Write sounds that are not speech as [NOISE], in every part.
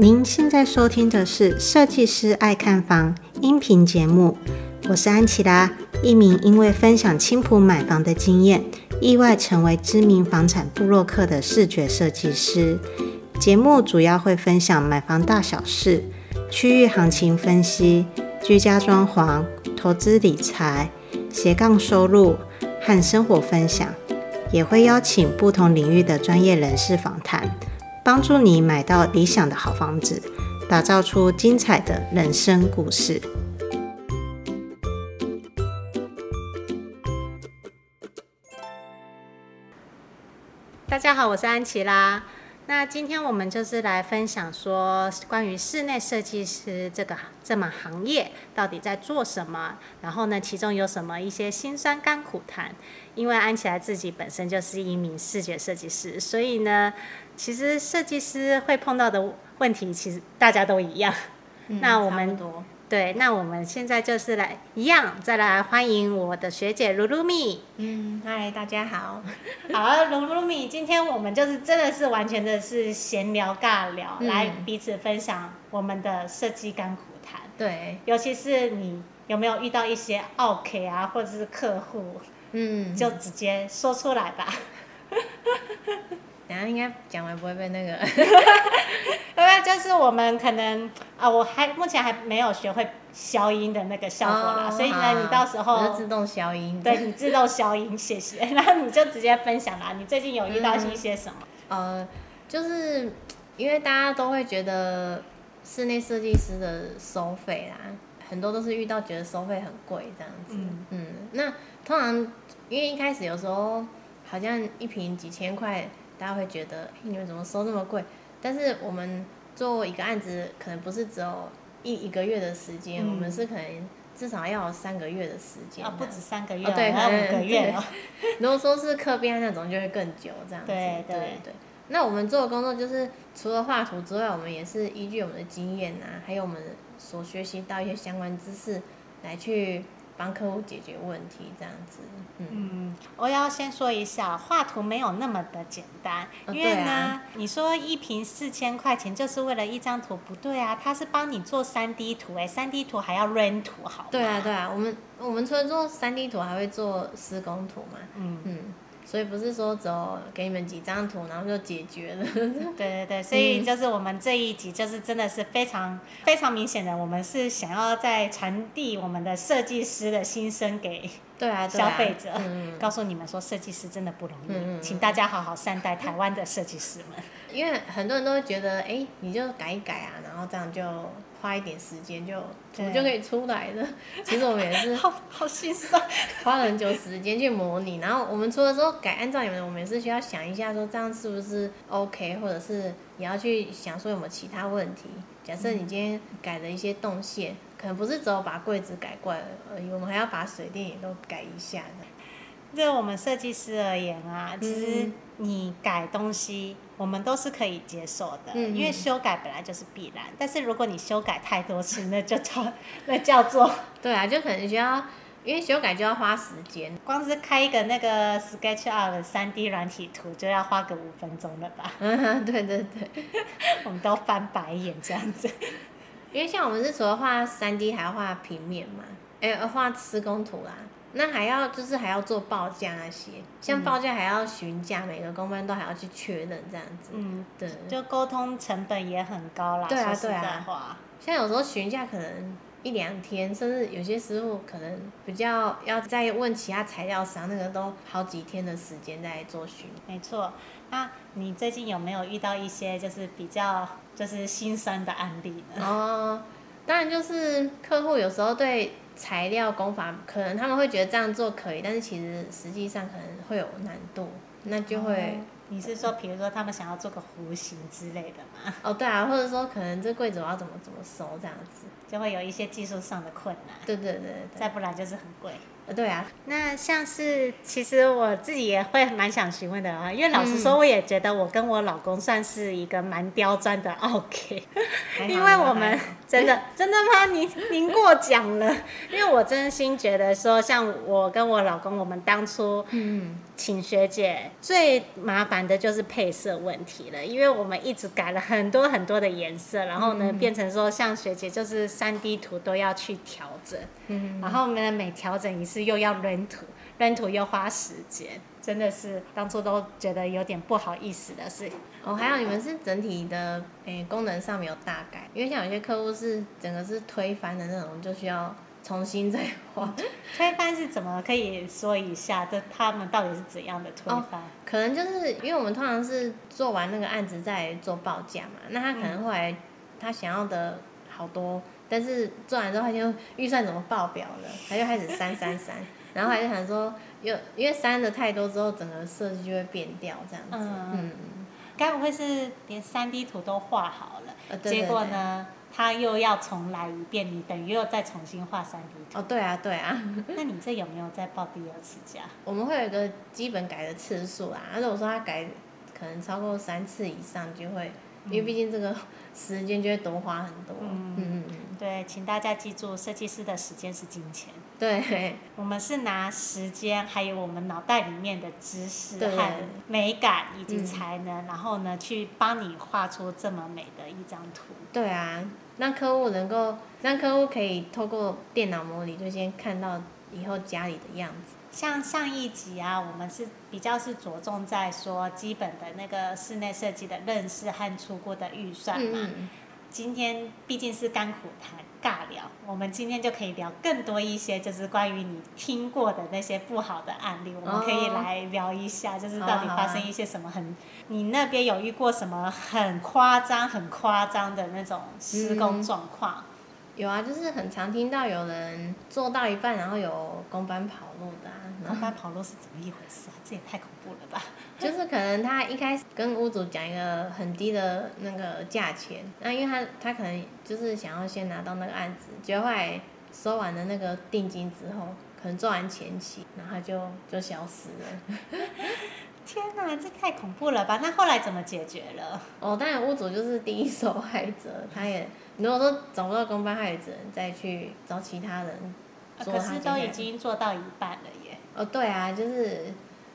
您现在收听的是《设计师爱看房》音频节目，我是安琪拉，一名因为分享青浦买房的经验，意外成为知名房产部落客的视觉设计师。节目主要会分享买房大小事、区域行情分析、居家装潢、投资理财、斜杠收入和生活分享，也会邀请不同领域的专业人士访谈。帮助你买到理想的好房子，打造出精彩的人生故事。大家好，我是安琪拉。那今天我们就是来分享说，关于室内设计师这个这门行业到底在做什么，然后呢，其中有什么一些辛酸甘苦谈。因为安琪拉自己本身就是一名视觉设计师，所以呢。其实设计师会碰到的问题，其实大家都一样。嗯、那我们对，那我们现在就是来一样，再来欢迎我的学姐露露米。嗯，嗨，大家好。[LAUGHS] 好，露露米，今天我们就是真的是完全的是闲聊尬聊，嗯、来彼此分享我们的设计甘苦谈。对，尤其是你有没有遇到一些 OK 啊，或者是客户，嗯，就直接说出来吧。[LAUGHS] 等下应该讲完不会被那个，[LAUGHS] 因为就是我们可能啊，我还目前还没有学会消音的那个效果啦，哦、所以呢，啊、你到时候自动消音，对你自动消音，谢谢。[LAUGHS] 然后你就直接分享啦，你最近有遇到一些什么？嗯、呃，就是因为大家都会觉得室内设计师的收费啦，很多都是遇到觉得收费很贵这样子。嗯，嗯，那通常因为一开始有时候好像一瓶几千块。大家会觉得，欸，你们怎么收这么贵？但是我们做一个案子，可能不是只有一一个月的时间，嗯、我们是可能至少要有三个月的时间。啊，不止三个月，哦、对，还有五个月。[LAUGHS] 如果说是客编那种，就会更久这样对对，对。那我们做的工作就是，除了画图之外，我们也是依据我们的经验啊，还有我们所学习到一些相关知识来去。帮客户解决问题，这样子。嗯，嗯，我要先说一下，画图没有那么的简单，因为呢，你说一瓶四千块钱就是为了一张图，不对啊，他是帮你做三 D 图，哎，三 D 图还要 render 图，好。对啊，对啊，我们我们除了做三 D 图，还会做施工图嘛。嗯嗯。所以不是说只有给你们几张图，然后就解决了。对 [LAUGHS] 对对，[LAUGHS] 所以就是我们这一集就是真的是非常 [LAUGHS] 非常明显的，我们是想要在传递我们的设计师的心声给对啊消费者，告诉你们说设计师真的不容易，嗯、请大家好好善待台湾的设计师们。因为很多人都会觉得，哎，你就改一改啊，然后这样就。花一点时间就图就可以出来了。[LAUGHS] 其实我们也是好好心酸，花了很久时间去模拟。然后我们出的时候改，按照你们，我们也是需要想一下，说这样是不是 OK，或者是你要去想说有没有其他问题。假设你今天改了一些动线，可能不是只有把柜子改过来而已，我们还要把水电也都改一下。对我们设计师而言啊，其实你改东西。我们都是可以接受的，嗯、因为修改本来就是必然。但是如果你修改太多次，那就叫 [LAUGHS] 那叫做 [LAUGHS] 对啊，就可能需要，因为修改就要花时间。光是开一个那个 SketchUp 的三 D 软体图就要花个五分钟了吧？[LAUGHS] 嗯，对对对，我们都翻白眼这样子。因为像我们是除了画三 D，还要画平面嘛，哎，画施工图啦。那还要就是还要做报价那些，像报价还要询价，嗯、每个公班都还要去确认这样子。嗯，对，就沟通成本也很高啦。对啊，对啊。像有时候询价可能一两天，甚至有些师傅可能比较要再问其他材料商，那个都好几天的时间在做询。没错。那你最近有没有遇到一些就是比较就是心酸的案例呢？哦，当然就是客户有时候对。材料工法可能他们会觉得这样做可以，但是其实实际上可能会有难度，那就会。哦你是说，比如说他们想要做个弧形之类的吗？哦，对啊，或者说可能这柜子我要怎么怎么收这样子，就会有一些技术上的困难。对对对，对，再不然就是很贵。呃，对啊。那像是其实我自己也会蛮想询问的啊，因为老实说，我也觉得我跟我老公算是一个蛮刁钻的 [LAUGHS] OK，因为我们真的真的吗？您您过奖了，因为我真心觉得说，像我跟我老公，我们当初嗯。请学姐，最麻烦的就是配色问题了，因为我们一直改了很多很多的颜色，然后呢，变成说像学姐就是三 D 图都要去调整，嗯，然后我们的每调整一次又要扔土，扔土又花时间，真的是当初都觉得有点不好意思的事。哦，还有你们是整体的诶功能上面有大改，因为像有些客户是整个是推翻的那种，就需要。重新再画，[LAUGHS] 推翻是怎么？可以说一下，这他们到底是怎样的推翻？哦，可能就是因为我们通常是做完那个案子再做报价嘛，那他可能后来他想要的好多，但是做完之后他就预算怎么爆表了，他就开始删删删，[LAUGHS] 然后他就想说，又因为删的太多之后，整个设计就会变掉这样子。嗯嗯，该不会是连三 D 图都画好了，呃、对对对，结果呢？他又要重来一遍，你等于又再重新画三 D 图。哦，对啊，对啊。[LAUGHS] 那你这有没有再报第二次价？我们会有一个基本改的次数啦，如果说他改可能超过三次以上，就会，嗯、因为毕竟这个时间就会多花很多。嗯嗯嗯。对，请大家记住，设计师的时间是金钱。对。[LAUGHS] 我们是拿时间，还有我们脑袋里面的知识和美感以及才能，嗯、然后呢，去帮你画出这么美的一张图。对啊。让客户能够，让客户可以透过电脑模拟，就先看到以后家里的样子。像上一集啊，我们是比较是着重在说基本的那个室内设计的认识和初步的预算嘛。嗯今天毕竟是甘苦谈尬聊，我们今天就可以聊更多一些，就是关于你听过的那些不好的案例，我们可以来聊一下，就是到底发生一些什么很，你那边有遇过什么很夸张、很夸张的那种施工状况？有啊，就是很常听到有人做到一半，然后有工班跑路的啊。工班跑路是怎么一回事啊？这也太恐怖了吧！[LAUGHS] 就是可能他一开始跟屋主讲一个很低的那个价钱，那因为他他可能就是想要先拿到那个案子，结果后来收完了那个定金之后，可能做完前期，然后他就就消失了。天哪，这太恐怖了吧！那后来怎么解决了？哦，当然屋主就是第一受害者，他也如果说找不到公班，他也只能再去找其他人做。可是都已经做到一半了耶。哦，对啊，就是，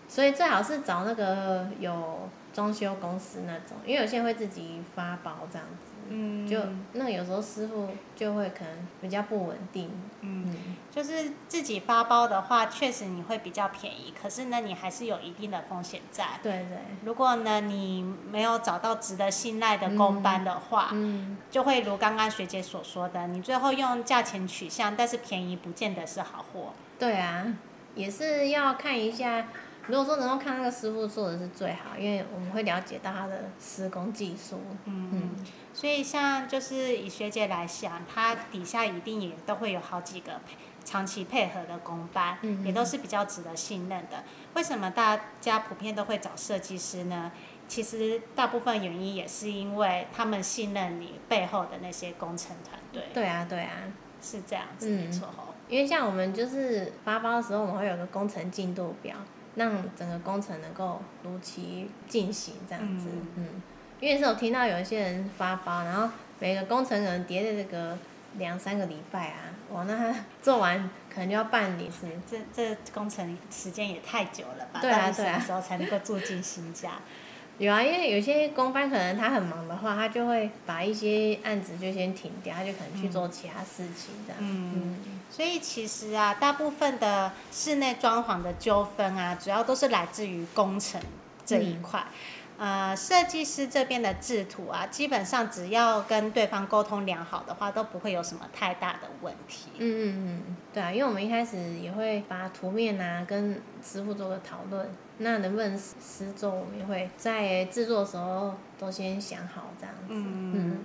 所以最好是找那个有装修公司那种，因为有些人会自己发包这样子。嗯，就那有时候师傅就会可能比较不稳定。嗯，就是自己发包的话，确实你会比较便宜，可是呢，你还是有一定的风险在。对对。如果呢，你没有找到值得信赖的工班的话，嗯，就会如刚刚学姐所说的，你最后用价钱取向，但是便宜不见得是好货。对啊，也是要看一下。如果说能够看那个师傅做的是最好，因为我们会了解到他的施工技术。嗯嗯。所以像就是以学姐来想，她底下一定也都会有好几个配长期配合的工班，嗯、也都是比较值得信任的。为什么大家普遍都会找设计师呢？其实大部分原因也是因为他们信任你背后的那些工程团队。对啊，对啊，是这样子，没错。因为像我们就是发包的时候，我们会有个工程进度表。让整个工程能够如期进行，这样子，嗯，嗯，因为是有听到有一些人发包，然后每个工程可能叠的这个两三个礼拜啊，哇，那他做完可能就要半年，是这这工程时间也太久了吧？对啊，对啊，什么时候才能够住进新家？有啊，因为有些公班可能他很忙的话，他就会把一些案子就先停掉，他就可能去做其他事情这样。嗯，嗯，所以其实啊，大部分的室内装潢的纠纷啊，主要都是来自于工程这一块。嗯呃，设计师这边的制图啊，基本上只要跟对方沟通良好的话，都不会有什么太大的问题。嗯嗯嗯，对啊，因为我们一开始也会把图面啊跟师傅做个讨论，那能不能师做，我们也会在制作的时候都先想好这样子。嗯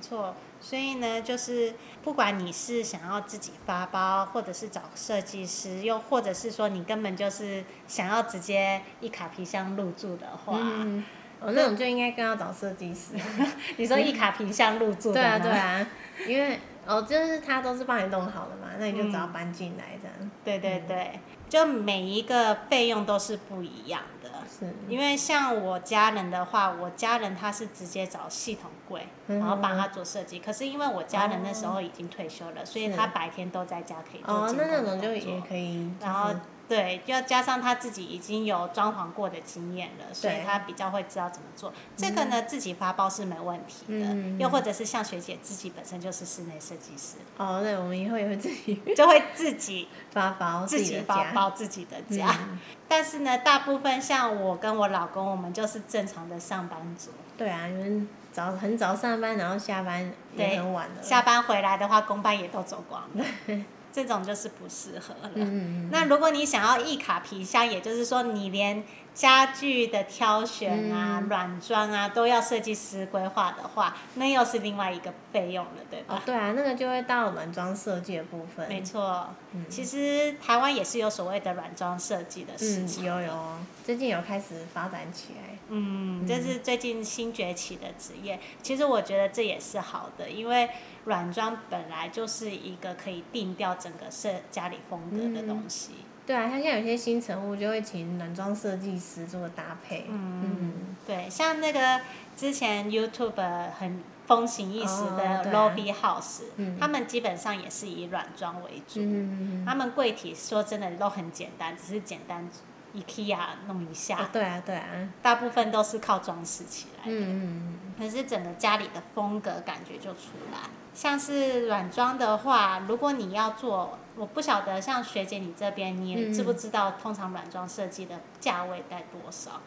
错，所以呢，就是不管你是想要自己发包，或者是找设计师，又或者是说你根本就是想要直接一卡皮箱入住的话，嗯，哦，那种就应该更要找设计师。[LAUGHS] 你说一卡皮箱入住，[LAUGHS] 对啊对啊，因为哦，就是他都是帮你弄好的嘛，那你就只要搬进来这样。嗯，对对对，就每一个费用都是不一样的。是因为像我家人的话，我家人他是直接找系统柜，然后帮他做设计。可是因为我家人那时候已经退休了，所以他白天都在家可以做。哦，那那种就也可以。然后对，要加上他自己已经有装潢过的经验了，所以他比较会知道怎么做。这个呢，自己发包是没问题的。嗯、又或者是像学姐自己本身就是室内设计师。哦，对，我们以后也会自己就会自己 [LAUGHS] 发包自己发包自己的家。嗯、但是呢，大部分像我跟我老公，我们就是正常的上班族。对啊，你们早很早上班，然后下班也很晚了。下班回来的话，公班也都走光了。[LAUGHS] 这种就是不适合了。嗯、那如果你想要一卡皮箱，也就是说你连家具的挑选啊、软、嗯、装啊都要设计师规划的话，那又是另外一个费用了，对吧？哦、对啊，那个就会到软装设计的部分。没错。嗯、其实台湾也是有所谓的软装设计的事情、嗯。有有，最近有开始发展起来。嗯，这是最近新崛起的职业。其实我觉得这也是好的，因为。软装本来就是一个可以定调整个设家里风格的东西。嗯、对啊，像现在有些新成物就会请软装设计师做搭配。嗯，嗯对，像那个之前 YouTube 很风行一时的 Lobby House，、哦啊、他们基本上也是以软装为主。嗯、他们柜体说真的都很简单，只是简单 IKEA 弄一下。哦、对啊，对啊。大部分都是靠装饰起来的。嗯，可是整个家里的风格感觉就出来。像是软装的话，如果你要做，我不晓得像学姐你这边，你知不知道通常软装设计的价位在多少？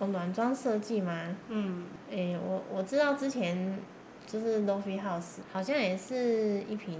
哦，软装设计吗？嗯，诶、欸，我我知道之前就是 Lofi House 好像也是一坪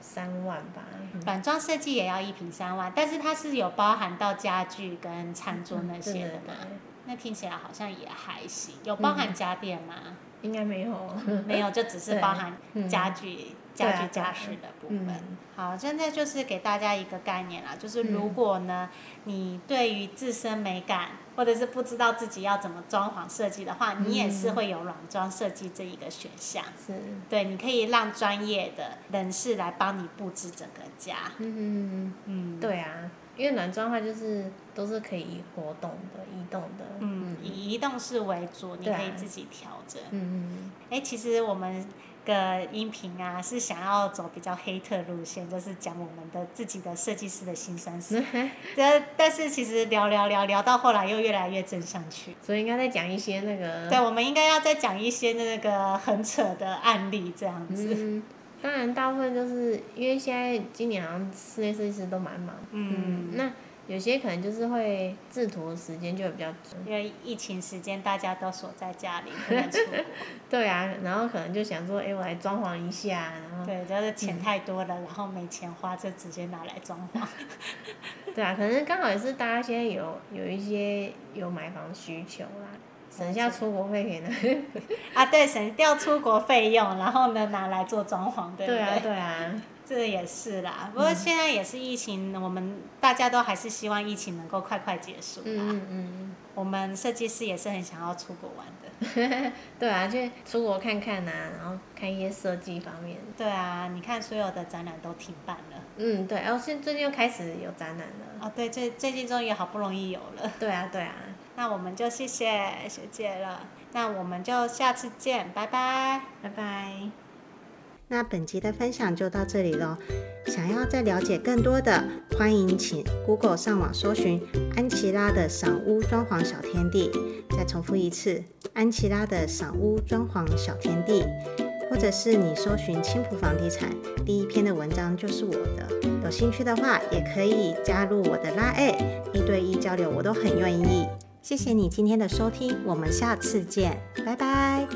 三万吧。软装设计也要一平三万，但是它是有包含到家具跟餐桌那些的嘛？嗯、那听起来好像也还行，有包含家电吗？嗯应该没有，没有，就只是 [LAUGHS] 包含家具、嗯、家具家饰的部分。嗯、好，现在就是给大家一个概念啦，就是如果呢，嗯、你对于自身美感或者是不知道自己要怎么装潢设计的话，嗯、你也是会有软装设计这一个选项。是，对，你可以让专业的人士来帮你布置整个家。嗯嗯嗯，对啊。因为软装的话，就是都是可以活动的、移动的。嗯，以移动式为主，你可以自己调整。嗯嗯。哎，其实我们的音频啊，是想要走比较黑特路线，就是讲我们的自己的设计师的辛酸史。但但是其实聊聊聊聊到后来又越来越正向去，所以应该再讲一些那个。对，我们应该要再讲一些那个很扯的案例，这样子。嗯当然，大部分就是因为现在今年好像室内设计师都蛮忙，嗯，嗯，那有些可能就是会制图的时间就会比较久，因为疫情时间大家都锁在家里不能出国。[LAUGHS] 对啊，然后可能就想说，哎、欸，我来装潢一下，然后对，就是钱太多了，嗯、然后没钱花，就直接拿来装潢。[LAUGHS] 对啊，可能刚好也是大家现在有有一些有买房需求啦。省下出国费给呢？啊，对，省掉出国费用，然后呢，拿来做装潢，对不对？对啊，对啊，这也是啦。不过现在也是疫情，嗯、我们大家都还是希望疫情能够快快结束啦。嗯嗯。我们设计师也是很想要出国玩的。[LAUGHS] 对啊，就出国看看呐、啊，然后看一些设计方面。对啊，你看所有的展览都停办了。嗯，对，然后现最近又开始有展览了。哦，对，最最近终于好不容易有了。对啊，对啊。那我们就谢谢学姐了，那我们就下次见，拜拜，拜拜。那本集的分享就到这里喽。想要再了解更多的，欢迎请 Google 上网搜寻安琪拉的赏屋装潢小天地。再重复一次，安琪拉的赏屋装潢小天地，或者是你搜寻青埔房地产，第一篇的文章就是我的。有兴趣的话，也可以加入我的拉 A，一对一交流，我都很愿意。谢谢你今天的收听，我们下次见，拜拜。